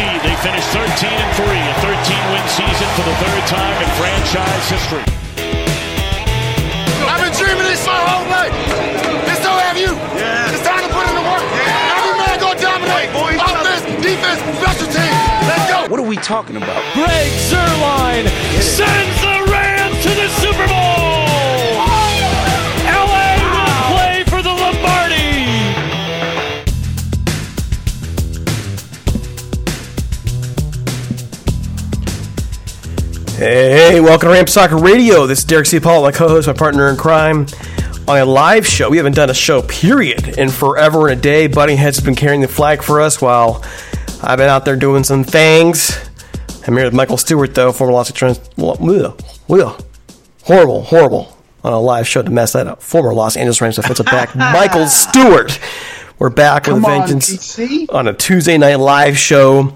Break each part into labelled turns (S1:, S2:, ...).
S1: Number seed. They finished 13 and 3, a 13 win season for the third time in franchise history.
S2: I've been dreaming this my whole life. This don't have you. Yeah. It's time to put in the work. Every man go dominate. Offense, defense, special teams. Let's go.
S3: What are we talking about?
S1: Greg Zuerlein sends the Rams to the Super Bowl.
S4: Hey, welcome to Ramp Soccer Radio. This is Derek Ciapala, my co-host, my partner in crime, on a live show. We haven't done a show, period, in forever and a day. Buddinghead's been carrying the flag for us while I've been out there doing some things. I'm here with Michael Stewart, though, former Los Angeles. Horrible, horrible on a live show to mess that up. Former Los Angeles Rams defensive back Michael Stewart. We're back with a
S3: on,
S4: vengeance
S3: PC.
S4: on a Tuesday night live show.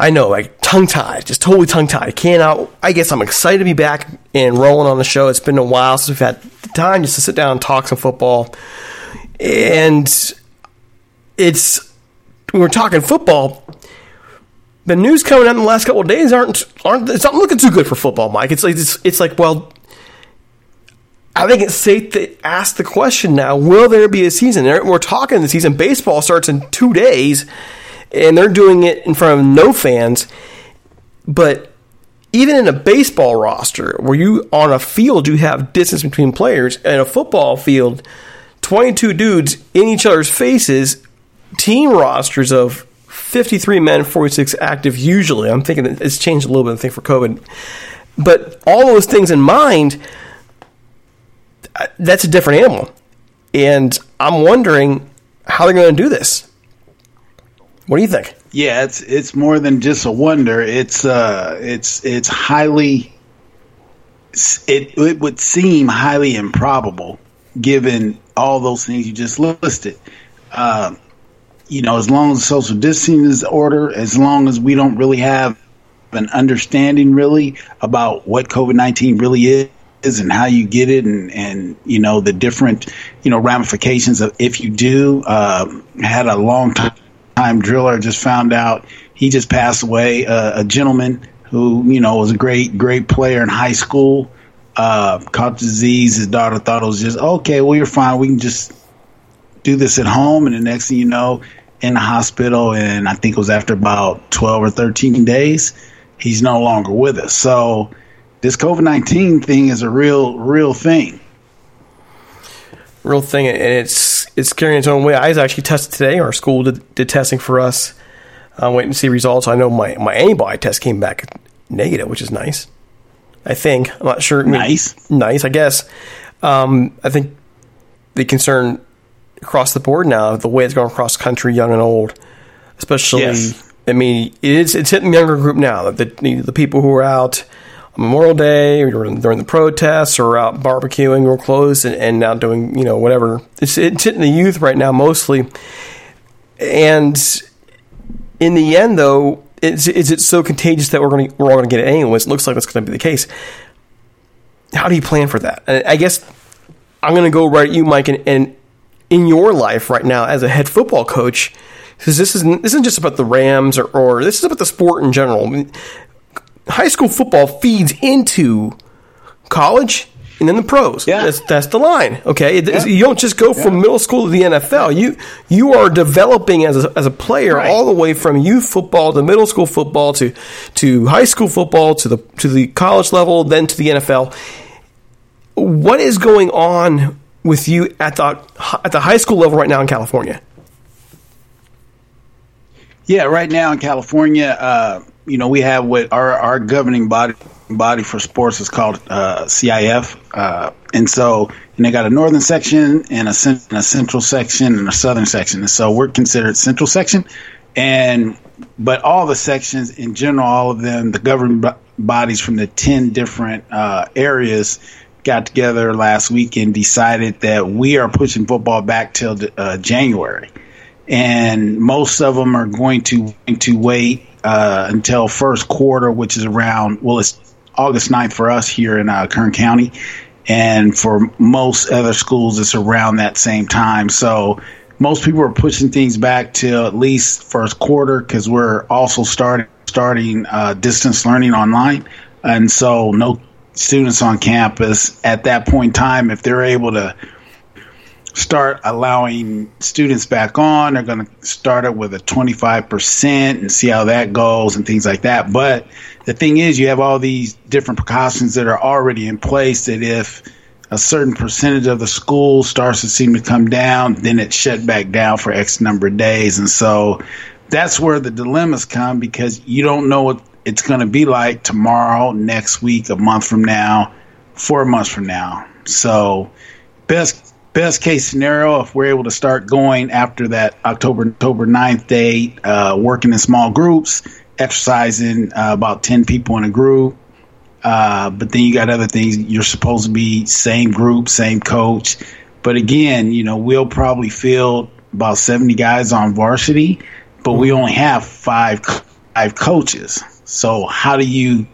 S4: I know, like tongue tied, just totally tongue tied. I cannot. I guess I'm excited to be back and rolling on the show. It's been a while since we've had the time just to sit down and talk some football, and it's we're talking football. The news coming out in the last couple of days aren't aren't it's not looking too good for football, Mike. It's like it's, it's like well, I think it's safe to ask the question now: Will there be a season? We're talking the season. Baseball starts in two days, and they're doing it in front of no fans. But even in a baseball roster, where you on a field you have distance between players, and a football field, twenty-two dudes in each other's faces, team rosters of fifty-three men, forty-six active. Usually, I'm thinking it's changed a little bit. I think for COVID, but all those things in mind that's a different animal. And I'm wondering how they're going to do this. What do you think?
S3: Yeah, it's it's more than just a wonder. It's uh, it's it's highly. It it would seem highly improbable given all those things you just listed. Uh, you know, as long as social distancing is order, as long as we don't really have an understanding really about what COVID nineteen really is and how you get it, and and you know the different you know ramifications of if you do. Um, had a long time driller just found out he just passed away. Uh, a gentleman who you know was a great great player in high school. Uh, caught disease. His daughter thought it was just okay. Well, you're fine. We can just do this at home. And the next thing you know, in the hospital. And I think it was after about 12 or 13 days, he's no longer with us. So this COVID 19 thing is a real, real thing.
S4: Real thing, and it's it's carrying its own way. I was actually tested today. Our school did, did testing for us. I'm waiting to see results. I know my, my antibody test came back negative, which is nice. I think. I'm not sure.
S3: Nice.
S4: nice, I guess. Um, I think the concern across the board now, the way it's going across country, young and old, especially.
S3: Yes.
S4: I mean, it's it's hitting the younger group now. The the, the people who are out Memorial Day or during the protests or out barbecuing or closed and, and now doing you know whatever. It's it's hitting the youth right now mostly, and in the end though, is is it so contagious that we're going we're all going to get it anyways? It looks like that's going to be the case. How do you plan for that? I guess I'm going to go right at you, Mike, and, and in your life right now as a head football coach, because this isn't this isn't just about the Rams or, or this is about the sport in general. High school football feeds into college and then the pros.
S3: Yeah.
S4: That's, that's the line. Okay, yeah. you don't just go from yeah. middle school to the NFL. You you are developing as a, as a player right. all the way from youth football to middle school football to to high school football to the to the college level, then to the NFL. What is going on with you at the at the high school level right now in California?
S3: Yeah, right now in California, uh, you know, we have what our our governing body body for sports is called uh, CIF, uh, and so and they got a northern section and a, and a central section and a southern section, and so we're considered central section, and but all the sections in general, all of them, the governing bodies from the ten different uh, areas got together last week and decided that we are pushing football back till uh, January, and most of them are going to to wait uh, until first quarter, which is around well, it's August 9th for us here in uh, Kern County, and for most other schools, it's around that same time. So most people are pushing things back till at least first quarter because we're also starting starting uh, distance learning online, and so no students on campus at that point in time, if they're able to start allowing students back on, they're going to start it with a 25% and see how that goes and things like that. But the thing is, you have all these different precautions that are already in place that if a certain percentage of the school starts to seem to come down, then it's shut back down for X number of days. And so that's where the dilemmas come because you don't know what it's going to be like tomorrow, next week, a month from now, four months from now. So, best best case scenario, if we're able to start going after that October October 9th date, uh, working in small groups, exercising uh, about ten people in a group. Uh, but then you got other things. You're supposed to be same group, same coach. But again, you know, we'll probably field about 70 guys on varsity, but we only have five five coaches. So how do you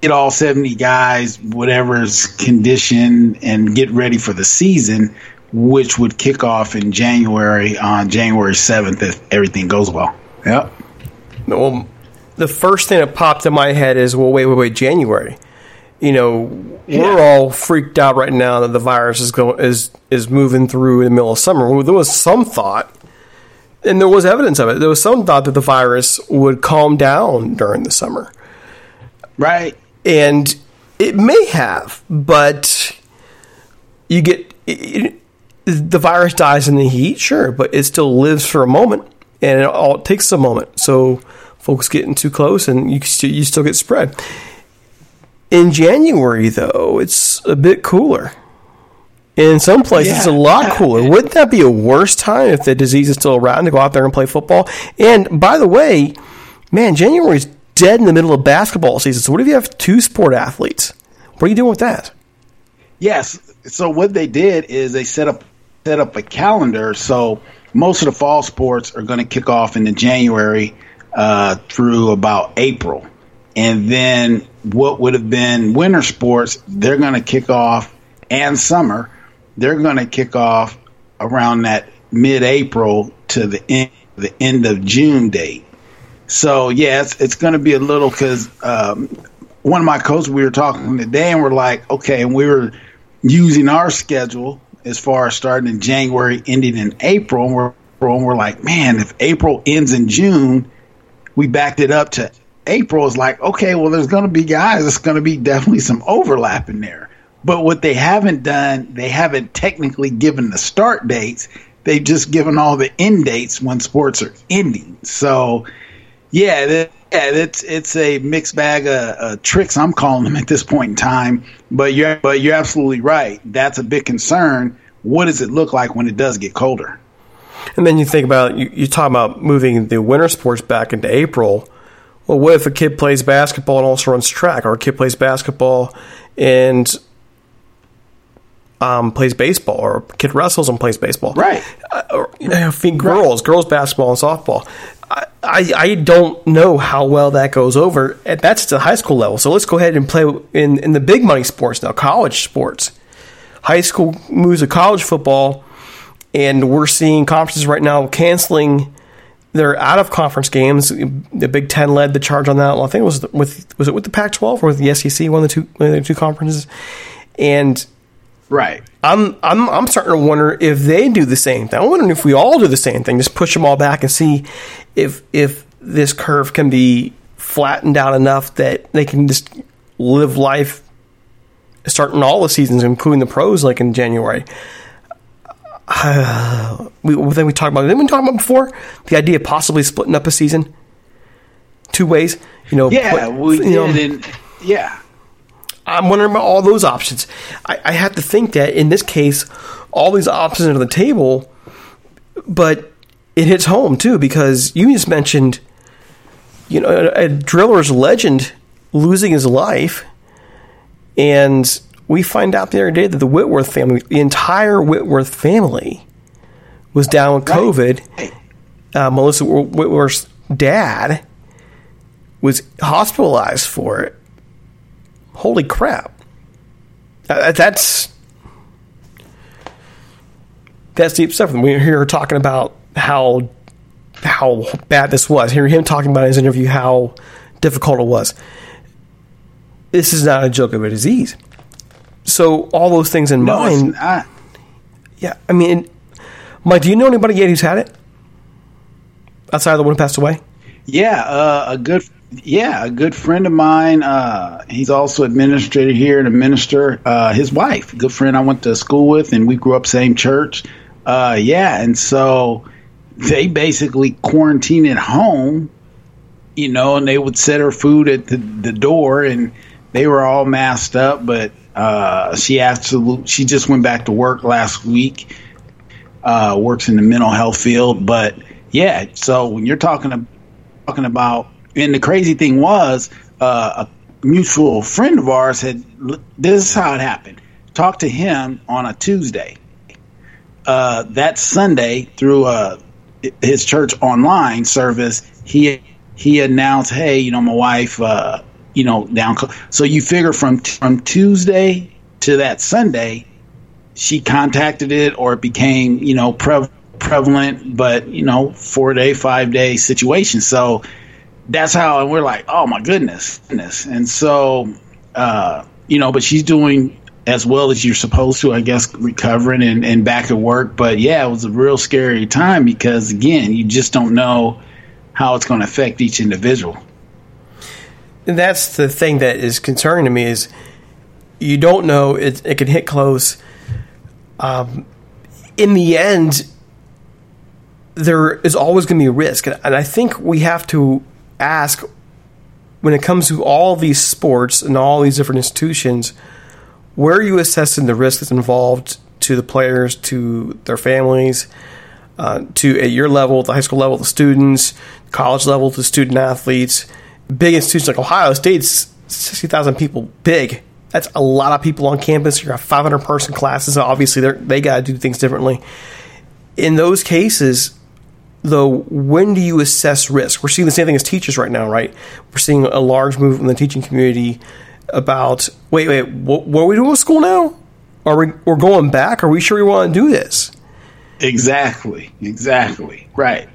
S3: get all 70 guys, whatever's condition, and get ready for the season, which would kick off in January on January 7th if everything goes well. Yep.
S4: Well, the first thing that popped in my head is, well, wait, wait, wait, January. You know, yeah. we're all freaked out right now that the virus is going is is moving through in the middle of summer. Well, there was some thought and there was evidence of it. There was some thought that the virus would calm down during the summer.
S3: Right.
S4: And it may have, but you get it, the virus dies in the heat, sure, but it still lives for a moment, and it all it takes a moment. So folks getting too close, and you you still get spread. In January, though, it's a bit cooler. In some places, yeah. it's a lot cooler. Wouldn't that be a worse time if the disease is still around to go out there and play football? And by the way, man, January is dead in the middle of basketball season. So what if you have two sport athletes? What are you doing with that?
S3: Yes. So what they did is they set up set up a calendar. So most of the fall sports are going to kick off in the January uh, through about April, and then what would have been winter sports, they're going to kick off, and summer, they're going to kick off around that mid-April to the end the end of June date. So yeah, it's, it's going to be a little because um, one of my coaches we were talking today, and we're like, okay, and we were using our schedule as far as starting in January, ending in April, and we're and we're like, man, if April ends in June, we backed it up to April. Is like, okay, well, there's going to be guys. It's going to be definitely some overlap in there. But what they haven't done, they haven't technically given the start dates. They've just given all the end dates when sports are ending. So, yeah, that, yeah, it's it's a mixed bag of, of, tricks. I'm calling them at this point in time. But you're but you're absolutely right. That's a big concern. What does it look like when it does get colder?
S4: And then you think about you, you talk about moving the winter sports back into April. Well, what if a kid plays basketball and also runs track, or a kid plays basketball and um, plays baseball, or a kid wrestles and plays baseball?
S3: Right.
S4: Uh, or, you know, girls, right. girls basketball and softball. I, I, don't know how well that goes over. That's at the high school level. So let's go ahead and play in, in the big money sports now, college sports. High school moves to college football, and we're seeing conferences right now canceling their out of conference games. The Big Ten led the charge on that. I think it was with was it with the Pac-12 or with the SEC, one of the two one of the two conferences, and
S3: Right.
S4: I'm I'm I'm starting to wonder if they do the same thing. I'm wondering if we all do the same thing. Just push them all back and see if if this curve can be flattened out enough that they can just live life starting all the seasons, including the pros, like in January. Uh, we then we talked about didn't we talk about before the idea of possibly splitting up a season two ways. You know,
S3: yeah, put, we did. Know, yeah,
S4: I'm wondering about all those options. I, I have to think that in this case, all these options are on the table, but it hits home too because you just mentioned, you know, a, a driller's legend losing his life, and we find out the other day that the Whitworth family, the entire Whitworth family, was down with COVID. Uh, Melissa Whitworth's dad was hospitalized for it holy crap. Uh, that's that's deep stuff. We hear her talking about how how bad this was. Hear him talking about in his interview how difficult it was. This is not a joke of a disease. So all those things in no, mind. Yeah, I mean, Mike, do you know anybody yet who's had it outside of the one who passed away?
S3: Yeah, uh, a good yeah, a good friend of mine. Uh, he's also administrator here and a minister. Uh, his wife, good friend I went to school with, and we grew up same church. Uh, yeah, and so they basically quarantined at home, you know, and they would set her food at the, the door, and they were all masked up. But uh, she absolutely, she just went back to work last week. Uh, works in the mental health field, but yeah. So when you're talking talking about and the crazy thing was, uh, a mutual friend of ours had. This is how it happened. Talked to him on a Tuesday. Uh, that Sunday, through uh, his church online service, he he announced, "Hey, you know, my wife, uh, you know, down." So you figure from from Tuesday to that Sunday, she contacted it, or it became, you know, pre- prevalent, but you know, four day, five day situation. So that's how and we're like oh my goodness goodness. And so uh, you know but she's doing as well as you're supposed to i guess recovering and, and back at work. But yeah it was a real scary time because again you just don't know how it's going to affect each individual.
S4: And that's the thing that is concerning to me is you don't know it, it can hit close. Um, in the end there is always going to be a risk. And i think we have to ask when it comes to all these sports and all these different institutions, where are you assessing the risk that's involved to the players, to their families, uh, to at your level, the high school level, the students, college level, the student athletes, big institutions like Ohio State's sixty thousand people, big. That's a lot of people on campus. You got 500 person classes. Obviously, they they got to do things differently. In those cases, though, when do you assess risk? We're seeing the same thing as teachers right now, right? We're seeing a large move in the teaching community about wait, wait, what, what are we doing with school now? Are we we're going back? Are we sure we want to do this?
S3: Exactly. Exactly. Right.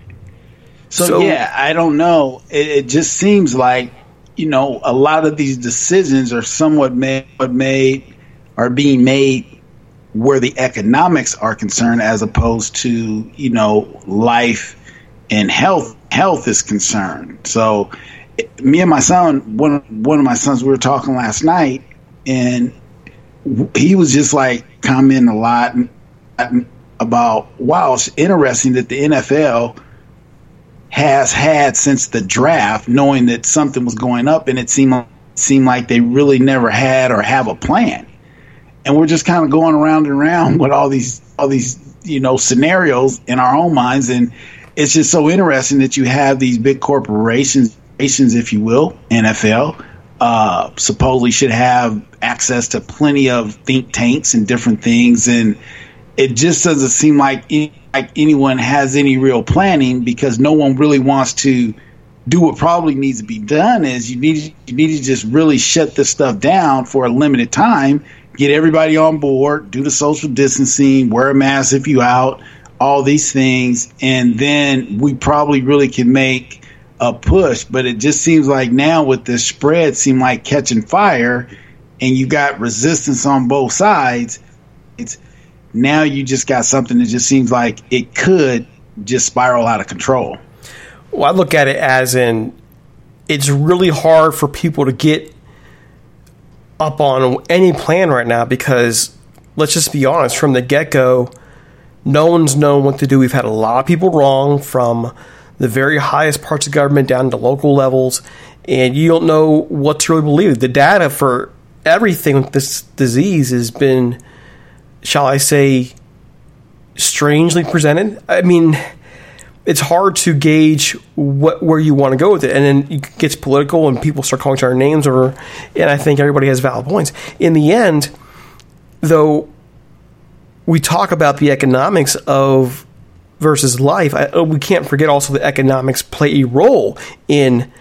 S3: So, so yeah, I don't know. It, it, just seems like you know a lot of these decisions are somewhat made, made are being made where the economics are concerned, as opposed to you know life and health. Health is concerned. So, me and my son, one one of my sons, we were talking last night, and he was just like commenting a lot about wow, it's interesting that the NFL has had since the draft, knowing that something was going up, and it seemed seemed like they really never had or have a plan. And we're just kind of going around and around with all these all these you know scenarios in our own minds, and it's just so interesting that you have these big corporations, if you will, NFL, uh, supposedly should have access to plenty of think tanks and different things, and it just doesn't seem like like anyone has any real planning because no one really wants to do what probably needs to be done is you need you need to just really shut this stuff down for a limited time get everybody on board do the social distancing wear a mask if you out all these things and then we probably really can make a push but it just seems like now with this spread seem like catching fire and you got resistance on both sides it's now you just got something that just seems like it could just spiral out of control.
S4: Well, I look at it as in it's really hard for people to get up on any plan right now because let's just be honest, from the get go, no one's known what to do. We've had a lot of people wrong from the very highest parts of government down to local levels, and you don't know what to really believe. The data for everything with this disease has been shall I say, strangely presented. I mean, it's hard to gauge what where you want to go with it, and then it gets political, and people start calling each other names, or and I think everybody has valid points. In the end, though, we talk about the economics of versus life. I, oh, we can't forget also the economics play a role in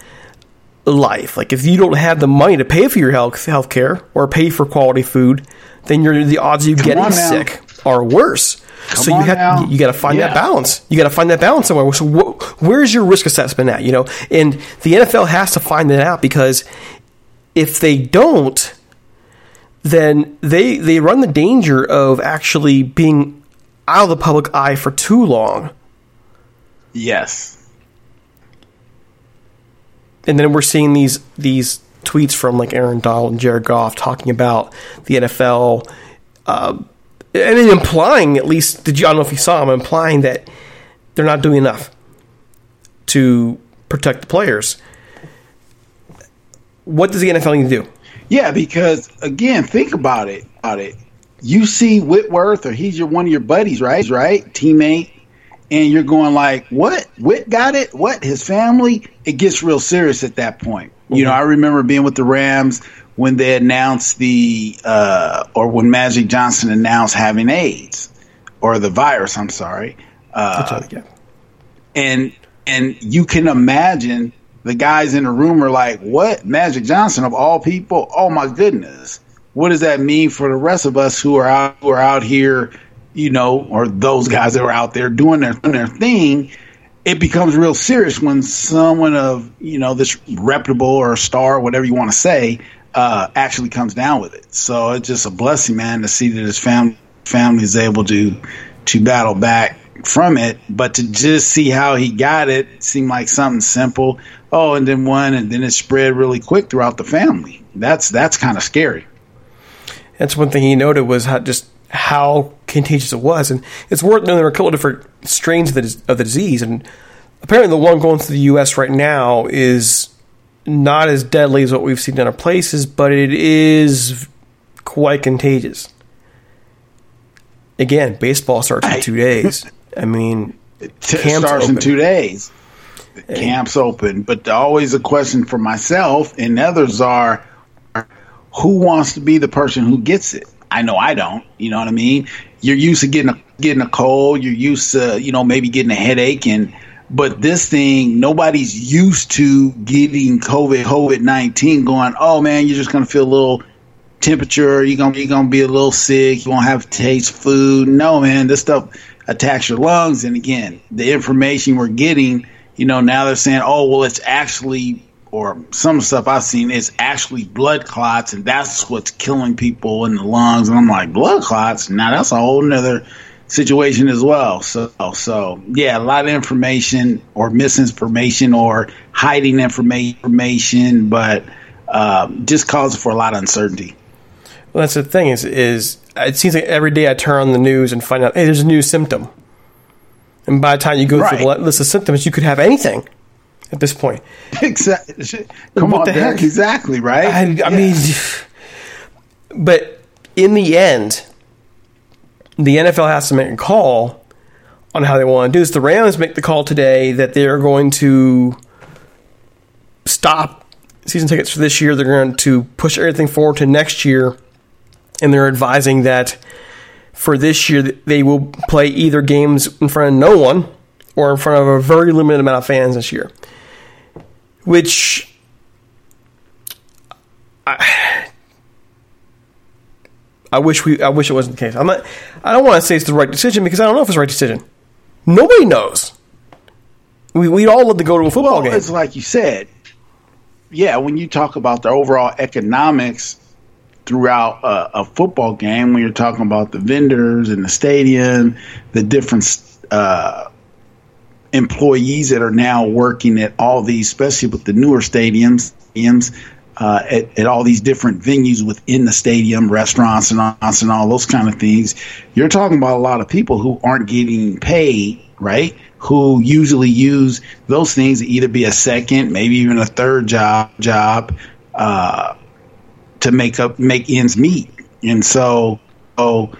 S4: life. Like if you don't have the money to pay for your health health care or pay for quality food, then you're the odds of you Come getting sick are worse. Come so you have you got to find yeah. that balance. You got to find that balance somewhere. So wh- where's your risk assessment at? You know, and the NFL has to find that out because if they don't, then they they run the danger of actually being out of the public eye for too long.
S3: Yes.
S4: And then we're seeing these these tweets from like Aaron Donald and Jared Goff talking about the NFL, uh, and implying at least did you I don't know if you saw them implying that they're not doing enough to protect the players. What does the NFL need to do?
S3: Yeah, because again, think about it. About it. You see Whitworth, or he's your one of your buddies, right? Right, teammate, and you're going like, "What? Whit got it? What? His family?" It gets real serious at that point. You know, I remember being with the Rams when they announced the, uh, or when Magic Johnson announced having AIDS or the virus. I'm sorry. Uh, and and you can imagine the guys in the room are like, "What? Magic Johnson of all people? Oh my goodness! What does that mean for the rest of us who are out who are out here, you know, or those guys that are out there doing their doing their thing?" it becomes real serious when someone of you know this reputable or star, whatever you want to say, uh, actually comes down with it. So it's just a blessing, man, to see that his family family is able to to battle back from it. But to just see how he got it, seemed like something simple. Oh, and then one, and then it spread really quick throughout the family. That's that's kind of scary.
S4: That's one thing he noted was how just how contagious it was. And it's worth noting there are a couple of different strains of the, of the disease. And apparently, the one going through the U.S. right now is not as deadly as what we've seen in other places, but it is quite contagious. Again, baseball starts in two days. I mean,
S3: it starts open. in two days. Camp's open, but always a question for myself and others are who wants to be the person who gets it? I know I don't. You know what I mean? You're used to getting a getting a cold. You're used to you know maybe getting a headache and. But this thing, nobody's used to getting COVID, COVID nineteen. Going, oh man, you're just gonna feel a little temperature. You're gonna you're gonna be a little sick. You won't have taste food. No, man, this stuff attacks your lungs. And again, the information we're getting, you know, now they're saying, oh well, it's actually or some stuff I've seen is actually blood clots, and that's what's killing people in the lungs. And I'm like, blood clots? Now that's a whole nother situation as well. So, so yeah, a lot of information or misinformation or hiding information, but um, just causes for a lot of uncertainty.
S4: Well, that's the thing is is it seems like every day I turn on the news and find out, hey, there's a new symptom. And by the time you go right. through the list of symptoms, you could have anything at this point.
S3: Exactly. Come what on, the Derek. heck? Exactly right. I, I
S4: yeah. mean, but in the end, the NFL has to make a call on how they want to do this. The Rams make the call today that they're going to stop season tickets for this year. They're going to push everything forward to next year, and they're advising that for this year they will play either games in front of no one or in front of a very limited amount of fans this year which I, I wish we I wish it wasn't the case. I'm not I don't want to say it's the right decision because I don't know if it's the right decision. Nobody knows. We we'd all love to go to a football
S3: well,
S4: game.
S3: It's like you said. Yeah, when you talk about the overall economics throughout a, a football game, when you're talking about the vendors and the stadium, the different uh, employees that are now working at all these, especially with the newer stadiums, stadiums uh, at, at, all these different venues within the stadium, restaurants and all, and all those kind of things. You're talking about a lot of people who aren't getting paid, right? Who usually use those things to either be a second, maybe even a third job job uh, to make up make ends meet. And so, so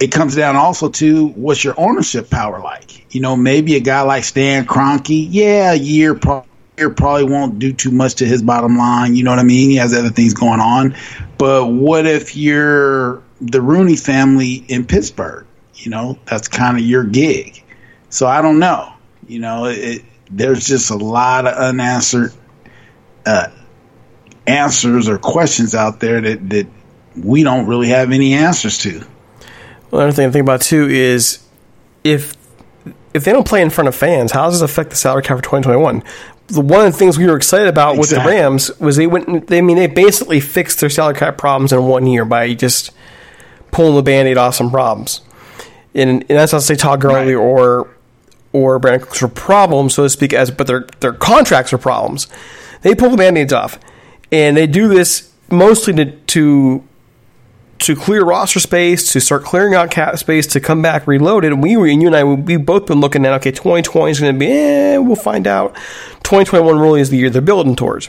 S3: it comes down also to what's your ownership power like. You know, maybe a guy like Stan Kroenke, yeah, a year, year probably won't do too much to his bottom line. You know what I mean? He has other things going on. But what if you're the Rooney family in Pittsburgh? You know, that's kind of your gig. So I don't know. You know, it, there's just a lot of unanswered uh, answers or questions out there that, that we don't really have any answers to.
S4: Well, another thing I'm about too is if if they don't play in front of fans, how does this affect the salary cap for 2021? The one of the things we were excited about exactly. with the Rams was they went. They I mean they basically fixed their salary cap problems in one year by just pulling the band-aid off some problems. And, and that's not to say Todd Gurley right. or or Brandin Cooks are problems, so to speak, as but their their contracts are problems. They pulled the band-aids off, and they do this mostly to, to to clear roster space, to start clearing out cap space, to come back reloaded. And we were, and you and I, we've both been looking at, okay, 2020 is going to be, eh, we'll find out. 2021 really is the year they're building towards.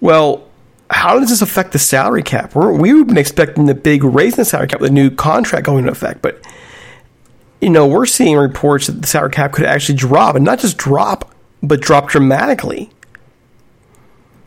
S4: Well, how does this affect the salary cap? We're, we've been expecting the big raise in the salary cap with the new contract going into effect, but you know, we're seeing reports that the salary cap could actually drop, and not just drop, but drop dramatically.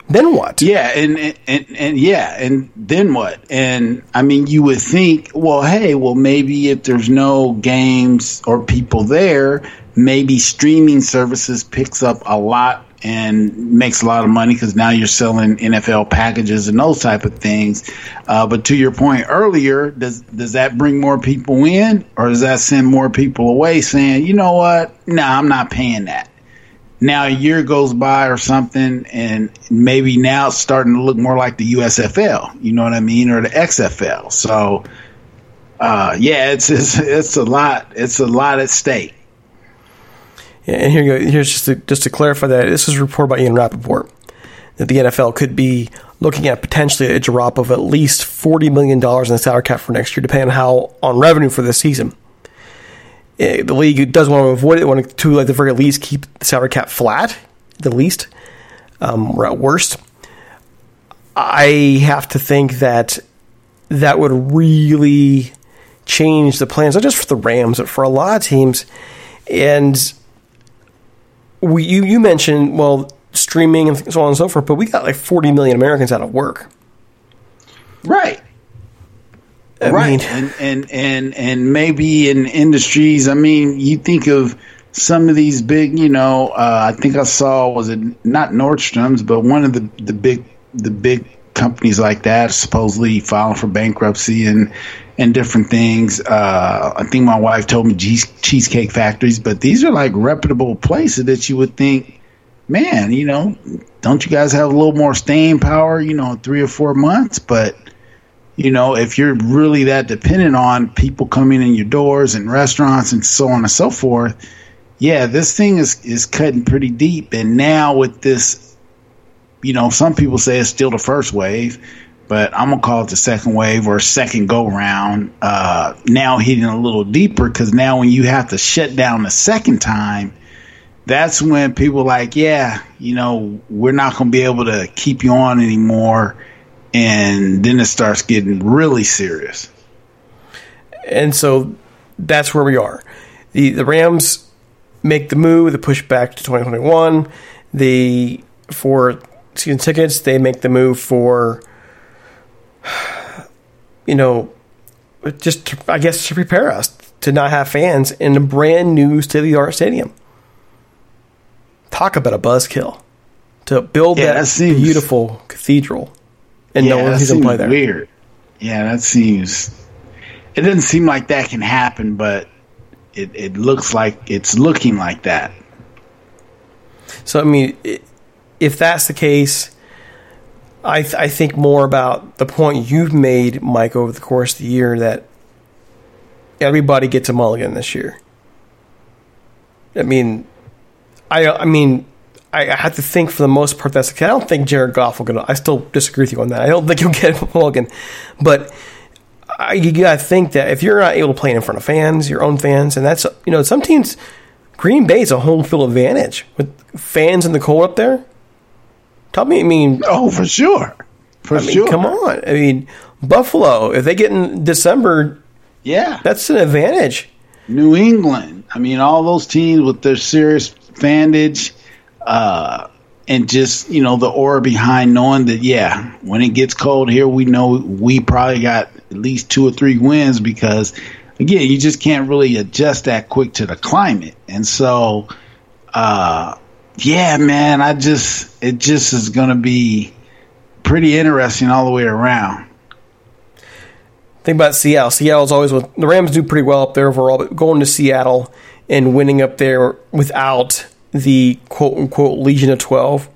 S4: Then what?
S3: Yeah, and, and and yeah, and then what? And I mean, you would think, well, hey, well, maybe if there's no games or people there, maybe streaming services picks up a lot and makes a lot of money because now you're selling NFL packages and those type of things. Uh, but to your point earlier, does does that bring more people in, or does that send more people away, saying, you know what, no, nah, I'm not paying that? Now a year goes by or something, and maybe now it's starting to look more like the USFL. You know what I mean, or the XFL. So, uh, yeah, it's, it's it's a lot. It's a lot at stake.
S4: Yeah, and here you go. Here's just to, just to clarify that this was reported by Ian Rapoport that the NFL could be looking at potentially a drop of at least forty million dollars in the salary cap for next year, depending on how on revenue for this season. Eh, the league does want to avoid it, want to, at the very least, keep the salary cap flat, the least, um, or at worst. I have to think that that would really change the plans, not just for the Rams, but for a lot of teams. And we, you, you mentioned, well, streaming and so on and so forth, but we got like 40 million Americans out of work.
S3: Right.
S4: I
S3: right.
S4: mean-
S3: and, and and and maybe in industries, I mean, you think of some of these big, you know, uh, I think I saw was it not Nordstrom's, but one of the the big the big companies like that supposedly filing for bankruptcy and and different things. Uh, I think my wife told me cheese, cheesecake factories, but these are like reputable places that you would think, man, you know, don't you guys have a little more staying power, you know, three or four months, but you know, if you're really that dependent on people coming in your doors and restaurants and so on and so forth, yeah, this thing is is cutting pretty deep. And now with this, you know, some people say it's still the first wave, but I'm gonna call it the second wave or second go round. Uh, now hitting a little deeper because now when you have to shut down the second time, that's when people like, yeah, you know, we're not gonna be able to keep you on anymore and then it starts getting really serious.
S4: And so that's where we are. The the Rams make the move, the push back to 2021. The for season tickets, they make the move for you know just to, I guess to prepare us to not have fans in a brand new state of the art stadium. Talk about a buzzkill to build
S3: Yeah,
S4: that,
S3: that seems-
S4: beautiful cathedral and no
S3: that
S4: one's even
S3: seems
S4: play there.
S3: Weird. Yeah, that seems. It doesn't seem like that can happen, but it, it looks like it's looking like that.
S4: So I mean, if that's the case, I th- I think more about the point you've made, Mike, over the course of the year that everybody gets a mulligan this year. I mean, I I mean, I, I have to think for the most part that's. I don't think Jared Goff will get. I still disagree with you on that. I don't think he'll get mulligan, but. I, you gotta think that if you're not able to play in front of fans, your own fans, and that's you know some teams, Green Bay's a home field advantage with fans in the cold up there. Tell me, I mean,
S3: Oh, for sure. For
S4: I mean,
S3: sure.
S4: come on. I mean, Buffalo, if they get in December,
S3: Yeah.
S4: that's an advantage.
S3: New England. I mean, all those teams with their serious fandage, uh, and just you know the aura behind knowing that yeah, when it gets cold here, we know we probably got at least two or three wins because again, you just can't really adjust that quick to the climate, and so uh, yeah, man, I just it just is going to be pretty interesting all the way around.
S4: Think about Seattle. Seattle's always with the Rams do pretty well up there overall, but going to Seattle and winning up there without the quote unquote Legion of Twelve,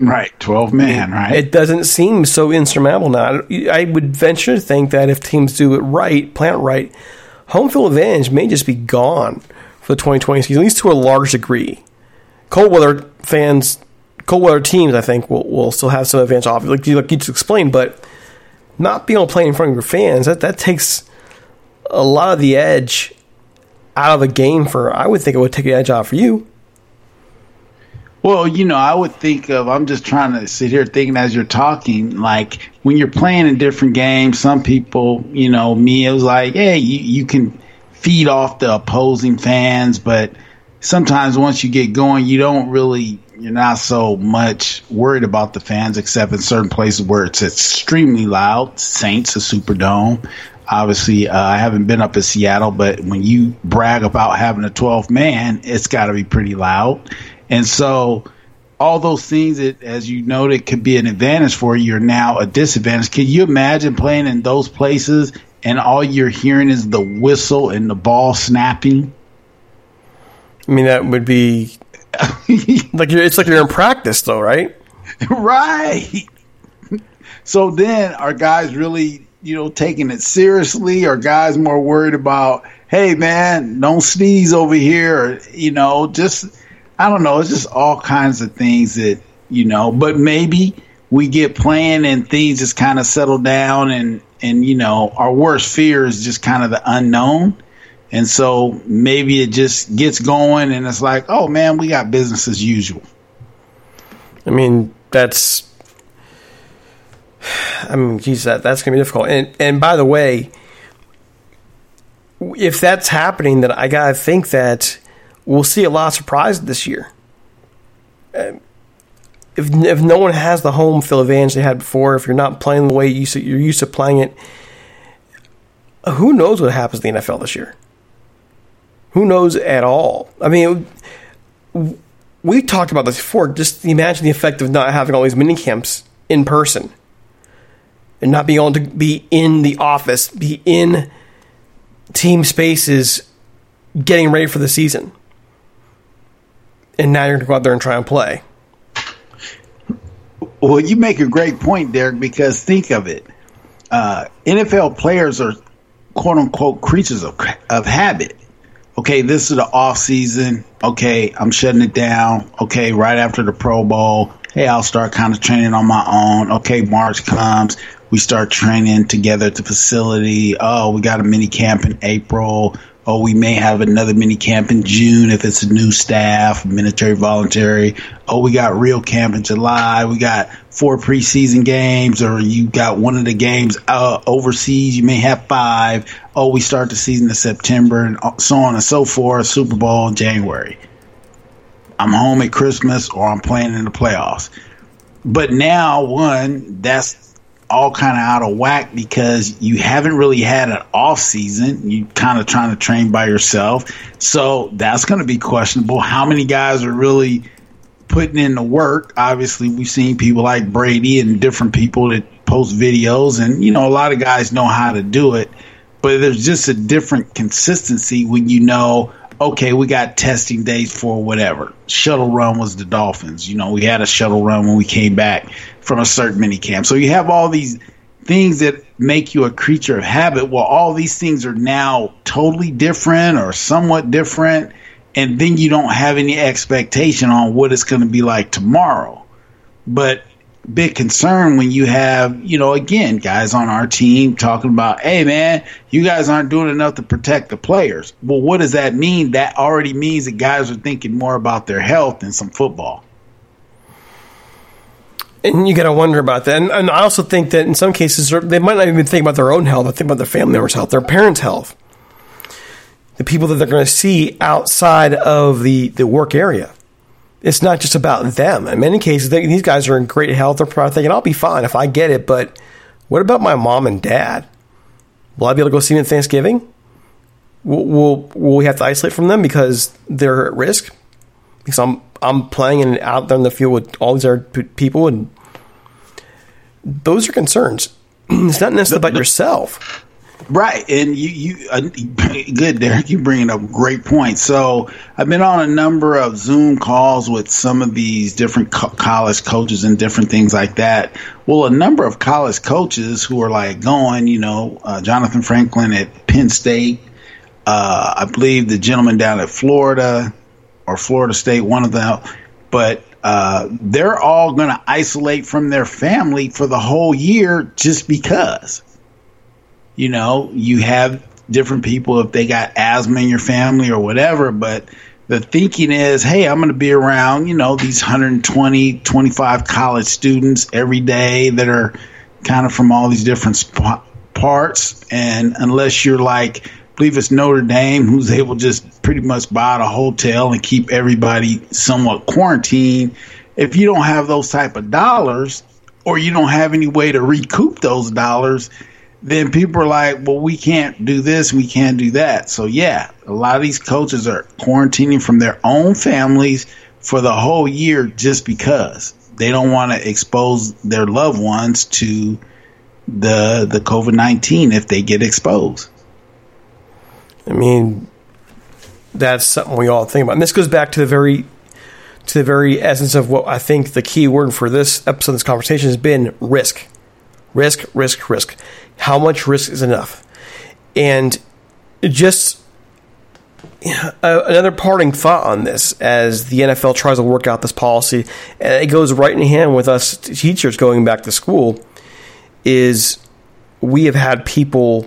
S3: Right, twelve man, right?
S4: it doesn't seem so insurmountable now. I would venture to think that if teams do it right, plant right, home field advantage may just be gone for the 2020 season, at least to a large degree. Cold weather fans, cold weather teams, I think, will, will still have some advantage off, like you, like you just explained, but not being able to play in front of your fans, that, that takes a lot of the edge out of the game for, I would think it would take the edge out for you.
S3: Well, you know, I would think of, I'm just trying to sit here thinking as you're talking, like when you're playing in different games, some people, you know, me, it was like, hey, you, you can feed off the opposing fans, but sometimes once you get going, you don't really, you're not so much worried about the fans, except in certain places where it's extremely loud. Saints, a Superdome. Obviously, uh, I haven't been up in Seattle, but when you brag about having a 12 man, it's got to be pretty loud. And so, all those things that, as you noted, could be an advantage for you are now a disadvantage. Can you imagine playing in those places and all you're hearing is the whistle and the ball snapping?
S4: I mean, that would be like you're, it's like you're in practice, though, right?
S3: right. So then, are guys really, you know, taking it seriously? Are guys more worried about, hey, man, don't sneeze over here? Or, you know, just, I don't know. It's just all kinds of things that, you know, but maybe we get playing and things just kind of settle down and, and, you know, our worst fear is just kind of the unknown. And so maybe it just gets going and it's like, oh man, we got business as usual.
S4: I mean, that's. I mean, geez, that that's gonna be difficult. And and by the way, if that's happening, then I gotta think that we'll see a lot of surprises this year. Um, if if no one has the home field advantage they had before, if you're not playing the way you you're used to playing it, who knows what happens in the NFL this year? Who knows at all? I mean, we talked about this before. Just imagine the effect of not having all these mini camps in person and not being able to be in the office, be in team spaces, getting ready for the season. And now you're going to go out there and try and play.
S3: Well, you make a great point, Derek, because think of it. Uh, NFL players are quote unquote creatures of, of habit. Okay, this is the off season. Okay, I'm shutting it down. Okay, right after the Pro Bowl. Hey, I'll start kind of training on my own. Okay, March comes. We start training together at the facility. Oh, we got a mini camp in April oh, we may have another mini camp in June if it's a new staff, military, voluntary. Oh, we got real camp in July. We got four preseason games, or you got one of the games uh, overseas. You may have five. Oh, we start the season in September, and so on and so forth. Super Bowl in January. I'm home at Christmas, or I'm playing in the playoffs. But now, one, that's all kind of out of whack because you haven't really had an off season. You kind of trying to train by yourself. So that's going to be questionable. How many guys are really putting in the work? Obviously, we've seen people like Brady and different people that post videos, and you know, a lot of guys know how to do it. But there's just a different consistency when you know, okay, we got testing days for whatever. Shuttle run was the Dolphins. You know, we had a shuttle run when we came back from a certain mini camp. So you have all these things that make you a creature of habit. Well, all these things are now totally different or somewhat different. And then you don't have any expectation on what it's going to be like tomorrow. But big concern when you have, you know, again, guys on our team talking about, hey, man, you guys aren't doing enough to protect the players. Well, what does that mean? That already means that guys are thinking more about their health than some football.
S4: And you got to wonder about that. And, and, I also think that in some cases, they might not even think about their own health, but think about their family members' health, their parents' health, the people that they're going to see outside of the, the work area. It's not just about them. In many cases, they, these guys are in great health. They're probably thinking, I'll be fine if I get it, but what about my mom and dad? Will I be able to go see them at Thanksgiving? Will, will, will we have to isolate from them because they're at risk? Because I'm I'm playing and out there in the field with all these other people, and those are concerns. it's not necessarily about yourself.
S3: Right, and you, you uh, good, Derek. You bringing up great points. So I've been on a number of Zoom calls with some of these different co- college coaches and different things like that. Well, a number of college coaches who are like going, you know, uh, Jonathan Franklin at Penn State. Uh, I believe the gentleman down at Florida, or Florida State, one of them, but uh, they're all going to isolate from their family for the whole year just because. You know, you have different people if they got asthma in your family or whatever, but the thinking is, hey, I'm going to be around, you know, these 120, 25 college students every day that are kind of from all these different sp- parts. And unless you're like believe it's Notre Dame who's able just pretty much buy a hotel and keep everybody somewhat quarantined. If you don't have those type of dollars or you don't have any way to recoup those dollars, then people are like, well, we can't do this, we can't do that. So, yeah, a lot of these coaches are quarantining from their own families for the whole year just because they don't want to expose their loved ones to the the COVID 19 if they get exposed.
S4: I mean, that's something we all think about. And this goes back to the very to the very essence of what I think the key word for this episode, this conversation has been risk. Risk, risk, risk. How much risk is enough? And just uh, another parting thought on this as the NFL tries to work out this policy, and it goes right in hand with us teachers going back to school, is we have had people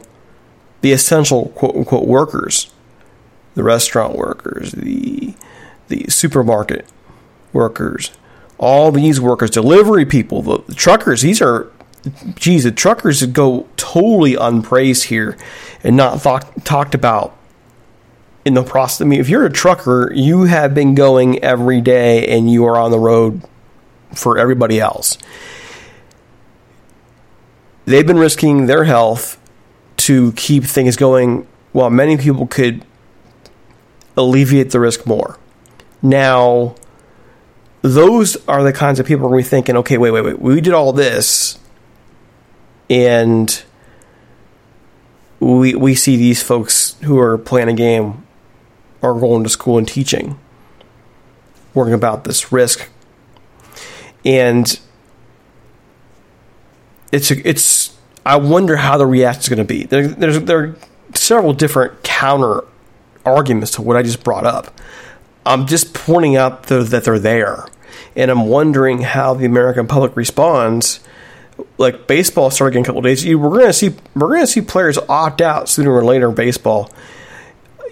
S4: the essential quote unquote workers, the restaurant workers, the the supermarket workers, all these workers, delivery people, the, the truckers, these are geez, the truckers go totally unpraised here and not thought, talked about in the process. I mean, if you're a trucker, you have been going every day and you are on the road for everybody else. They've been risking their health to keep things going while many people could alleviate the risk more. Now, those are the kinds of people we're thinking, okay, wait, wait, wait, we did all this, and we we see these folks who are playing a game are going to school and teaching, worrying about this risk, and it's it's. I wonder how the reaction is going to be. There, there's there are several different counter arguments to what I just brought up. I'm just pointing out the, that they're there, and I'm wondering how the American public responds. Like baseball starting in a couple days, you, we're going to see we're going to see players opt out sooner or later in baseball.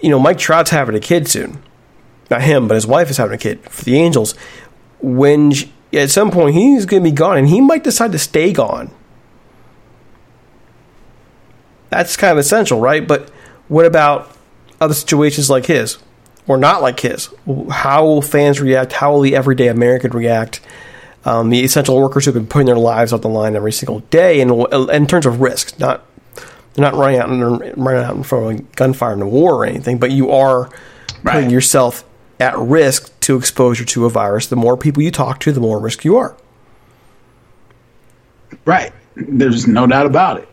S4: You know, Mike Trout's having a kid soon, not him, but his wife is having a kid for the Angels. When at some point he's going to be gone, and he might decide to stay gone. That's kind of essential, right? But what about other situations like his? or not like his? How will fans react? How will the everyday American react? Um, the essential workers who've been putting their lives on the line every single day, and in terms of risk, not they're not running out and running out in front of a gunfire in a war or anything, but you are putting right. yourself at risk to exposure to a virus. The more people you talk to, the more risk you are.
S3: Right. There's no doubt about it.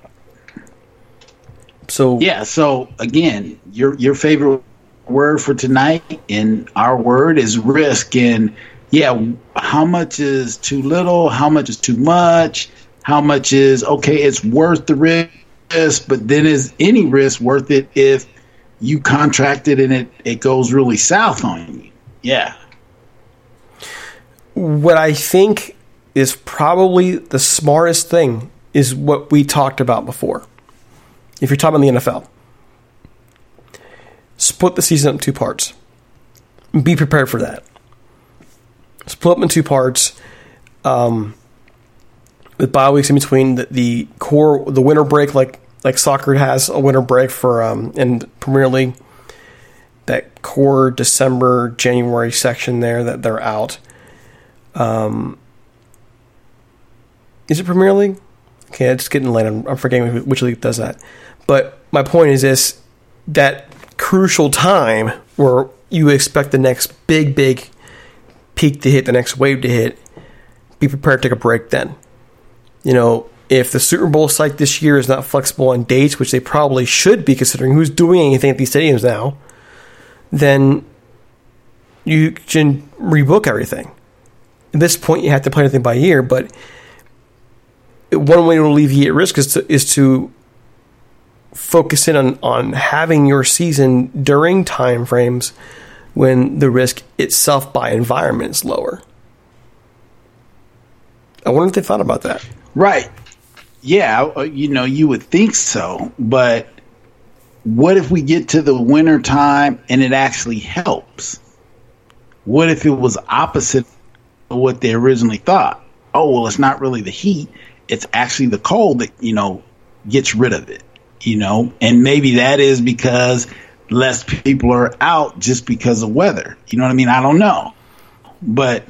S4: So
S3: yeah. So again, your your favorite word for tonight, and our word is risk. And yeah, how much is too little? How much is too much? How much is okay? It's worth the risk, but then is any risk worth it if you contract it and it it goes really south on you? Yeah.
S4: What I think is probably the smartest thing is what we talked about before. If you're talking about the NFL, split the season up two parts. Be prepared for that. Split up in two parts. Um, with bye weeks in between the, the, core the winter break like like soccer has a winter break for um in Premier League. That core December January section there that they're out. Um is it Premier League? Okay it's getting late. I'm, I'm forgetting which league does that. But my point is this that crucial time where you expect the next big, big peak to hit, the next wave to hit, be prepared to take a break then. You know, if the Super Bowl site this year is not flexible on dates, which they probably should be considering who's doing anything at these stadiums now, then you can rebook everything. At this point, you have to play everything by year, but one way to alleviate risk is to, is to focus in on, on having your season during time frames when the risk itself by environment is lower. I wonder if they thought about that.
S3: Right. Yeah, uh, you know, you would think so, but what if we get to the winter time and it actually helps? What if it was opposite of what they originally thought? Oh, well, it's not really the heat, it's actually the cold that, you know, gets rid of it you know, and maybe that is because less people are out just because of weather. You know what I mean? I don't know. But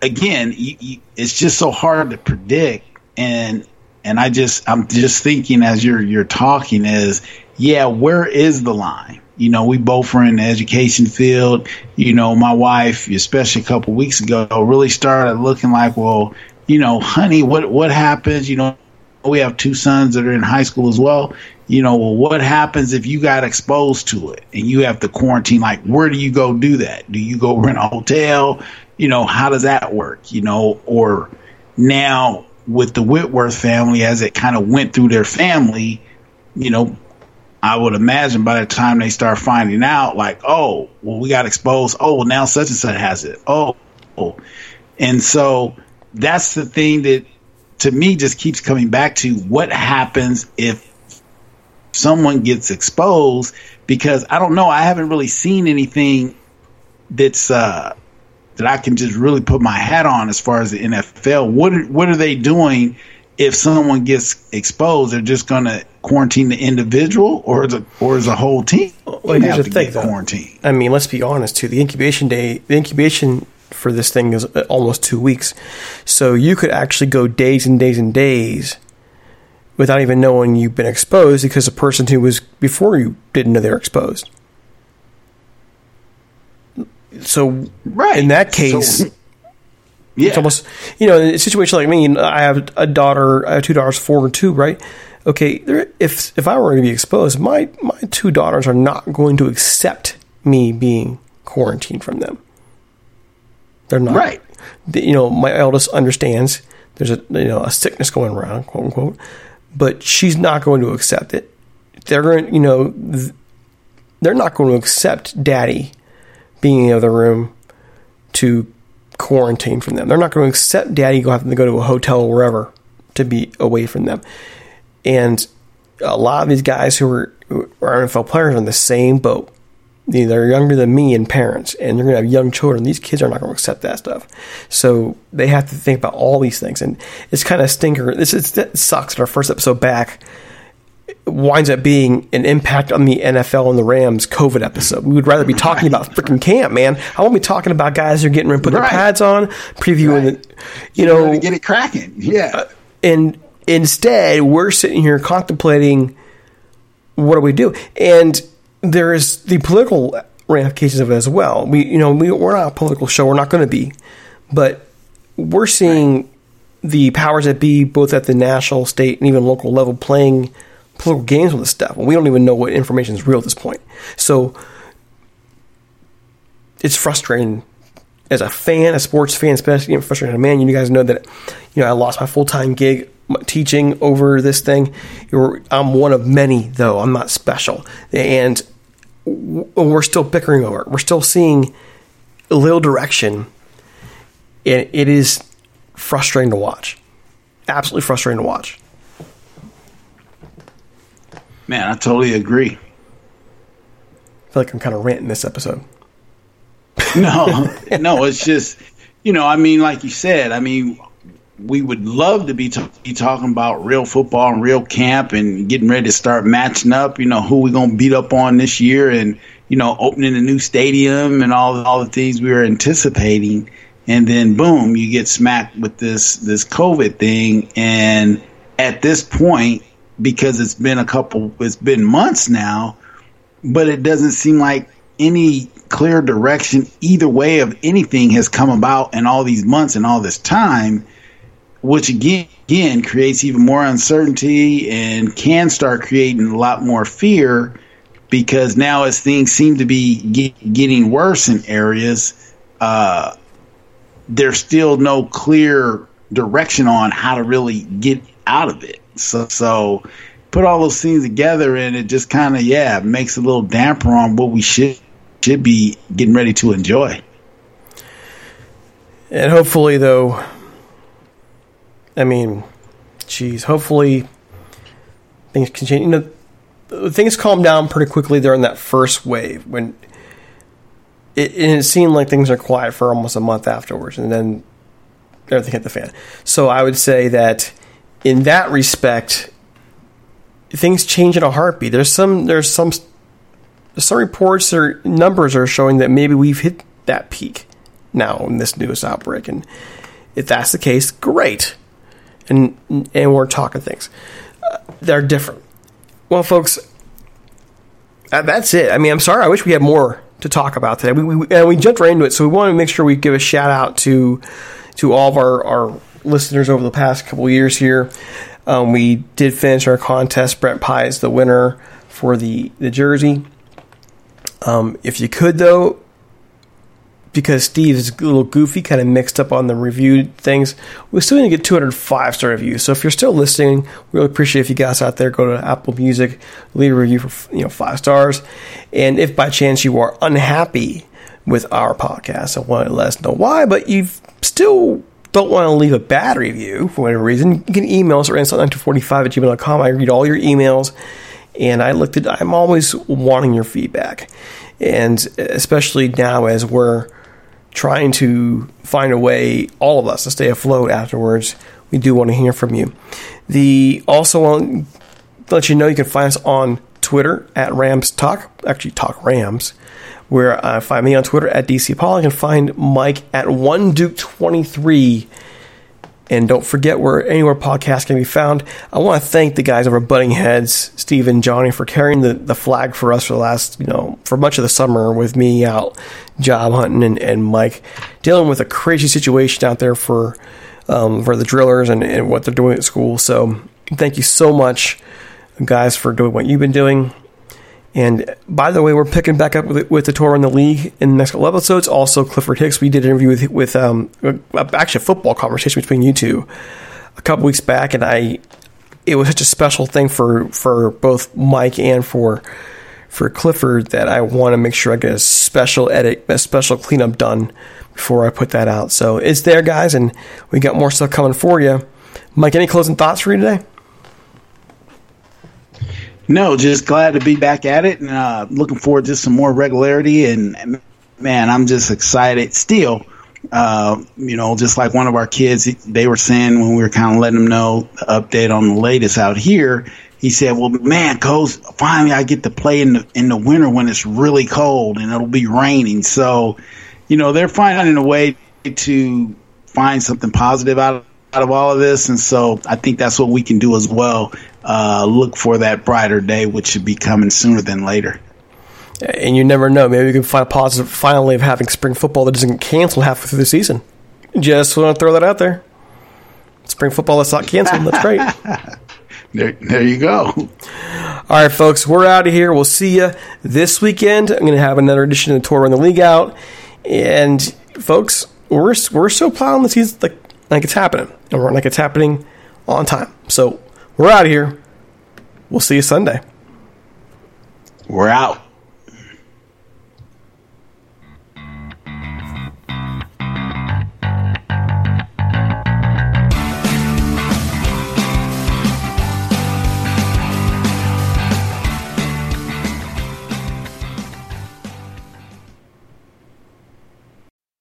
S3: again, you, you, it's just so hard to predict and and I just I'm just thinking as you're you're talking is yeah, where is the line? You know, we both are in the education field. You know, my wife, especially a couple weeks ago, really started looking like, well, you know, honey, what what happens? You know, we have two sons that are in high school as well. You know, well, what happens if you got exposed to it and you have to quarantine? Like, where do you go do that? Do you go rent a hotel? You know, how does that work? You know, or now with the Whitworth family, as it kind of went through their family, you know, I would imagine by the time they start finding out, like, oh, well, we got exposed. Oh, well, now such and such has it. Oh, oh. and so that's the thing that to me just keeps coming back to what happens if someone gets exposed because I don't know I haven't really seen anything that's uh, that I can just really put my hat on as far as the NFL what are, what are they doing if someone gets exposed? They're just going to quarantine the individual or the or as a whole team?
S4: Well here's the thing quarantine
S3: I
S4: mean let's be honest too. The incubation day the incubation for this thing is almost two weeks. So you could actually go days and days and days without even knowing you've been exposed because the person who was before you didn't know they were exposed. So,
S3: Right.
S4: in that case,
S3: So- Yeah.
S4: it's almost you know in a situation like me i have a daughter i have two daughters four and two right okay there- if if i were to be exposed my my two daughters are not going to accept me being quarantined from them they're not
S3: Right.
S4: You know my eldest understands there's a you know a sickness going around quote unquote but she's not going to accept it they're going you know they're not going to accept daddy being in the other room to quarantine from them. They're not going to accept daddy have to go to a hotel or wherever to be away from them. And a lot of these guys who are, who are NFL players are in the same boat. They- They're younger than me and parents, and they're going to have young children. These kids are not going to accept that stuff. So they have to think about all these things. And it's kind of stinker. This is, it sucks. Our first episode back winds up being an impact on the NFL and the Rams COVID episode. We would rather be talking about freaking camp, man. I won't be talking about guys who are getting ready to put their pads on, previewing
S3: Right.
S4: the, you know,
S3: get it cracking. Yeah.
S4: Uh, and instead we're sitting here contemplating what do we do and there is the political ramifications of it as well we you know we, we're not a political show we're not going to be but we're seeing the powers that be both at the national state and even local level playing political games with this stuff and we don't even know what information is real at this point so it's frustrating as a fan, a sports fan, especially I'm frustrated as a man. You guys know that you know I lost my full time gig teaching over this thing. I'm one of many, though. I'm not special, and we're still bickering over it. We're still seeing a little direction, and it is frustrating to watch. Absolutely frustrating to watch.
S3: Man, I totally agree.
S4: I feel like I'm kind of ranting this episode.
S3: No, no, it's just, you know, I mean, like you said, I mean, we would love to be, t- be talking about real football and real camp and getting ready to start matching up, you know, who we're going to beat up on this year and, you know, opening a new stadium and all, all the things we were anticipating. And then boom, you get smacked with this, this COVID thing. And at this point, because it's been a couple, it's been months now, but it doesn't seem like any clear direction either way of anything has come about in all these months and all this time, which again, again creates even more uncertainty and can start creating a lot more fear because now as things seem to be get, getting worse in areas, uh, there's still no clear direction on how to really get out of it. So, so put all those things together and it just kind of yeah makes a little damper on what we should should be getting ready to enjoy.
S4: And hopefully, though, I mean, geez, hopefully things can change. You know, things calm down pretty quickly during that first wave when it, it seemed like things are quiet for almost a month afterwards, and then everything hit the fan. So I would say that in that respect, things change in a heartbeat. There's some there's some some reports or numbers are showing that maybe we've hit that peak now in this newest outbreak, and if that's the case, great. And and we're talking things uh, that are different. Well, folks, uh, that's it. I mean, I'm sorry. I wish we had more to talk about today. We, we and we jumped right into it, so we want to make sure we give a shout out to to all of our, our listeners over the past couple years here. Um, we did finish our contest. Brent Pye is the winner for the the jersey. Um, if you could, though, because Steve is a little goofy, kind of mixed up on the review things, we're still going to get 205 star reviews. So if you're still listening, we really appreciate if you guys out there go to Apple Music, leave a review for you know five stars, and if by chance you are unhappy with our podcast and want to let us know why, but you still don't want to leave a bad review for whatever reason, you can email us at randstop945 at gmail.com. I read all your emails and I looked at I'm always wanting your feedback. And especially now as we're trying to find a way, all of us, to stay afloat afterwards, we do want to hear from you. The also want to let you know you can find us on Twitter at Rams Talk, actually Talk Rams, where uh, find me on Twitter at DC Paul. You can find Mike at One Duke 23 and don't forget where anywhere podcasts can be found. I want to thank the guys over Butting Heads, Steve and Johnny, for carrying the, the flag for us for the last, you know, for much of the summer with me out job hunting and, and Mike dealing with a crazy situation out there for um, for the drillers and, and what they're doing at school. So thank you so much, guys, for doing what you've been doing. And by the way, we're picking back up with, with the tour in the league in the next couple episodes. Also, Clifford Hicks, we did an interview with, with um, actually a football conversation between you two a couple weeks back, and I it was such a special thing for for both Mike and for for Clifford that I want to make sure I get a special edit, a special cleanup done before I put that out. So it's there, guys, and we got more stuff coming for you. Mike, any closing thoughts for you today?
S3: No, just glad to be back at it and uh, looking forward to some more regularity. And man, I'm just excited still. Uh, you know, just like one of our kids, they were saying when we were kind of letting them know the update on the latest out here. He said, "Well, man, coach, finally I get to play in the in the winter when it's really cold and it'll be raining." So, you know, they're finding a way to find something positive out of out of all of this, and so I think that's what we can do as well. Uh, look for that brighter day, which should be coming sooner than later.
S4: And you never know. Maybe we can find a positive finally of having spring football that doesn't cancel halfway through the season. Just want to throw that out there. Spring football that's not canceled. That's great.
S3: there, there you go.
S4: All right, folks, we're out of here. We'll see you this weekend. I'm going to have another edition of the tour on the league out, and folks, we're we're still plowing the season like like it's happening, and we're like it's happening on time. So we're out of here. We'll see you Sunday.
S3: We're out.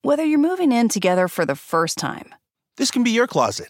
S5: Whether you're moving in together for the first time,
S6: this can be your closet.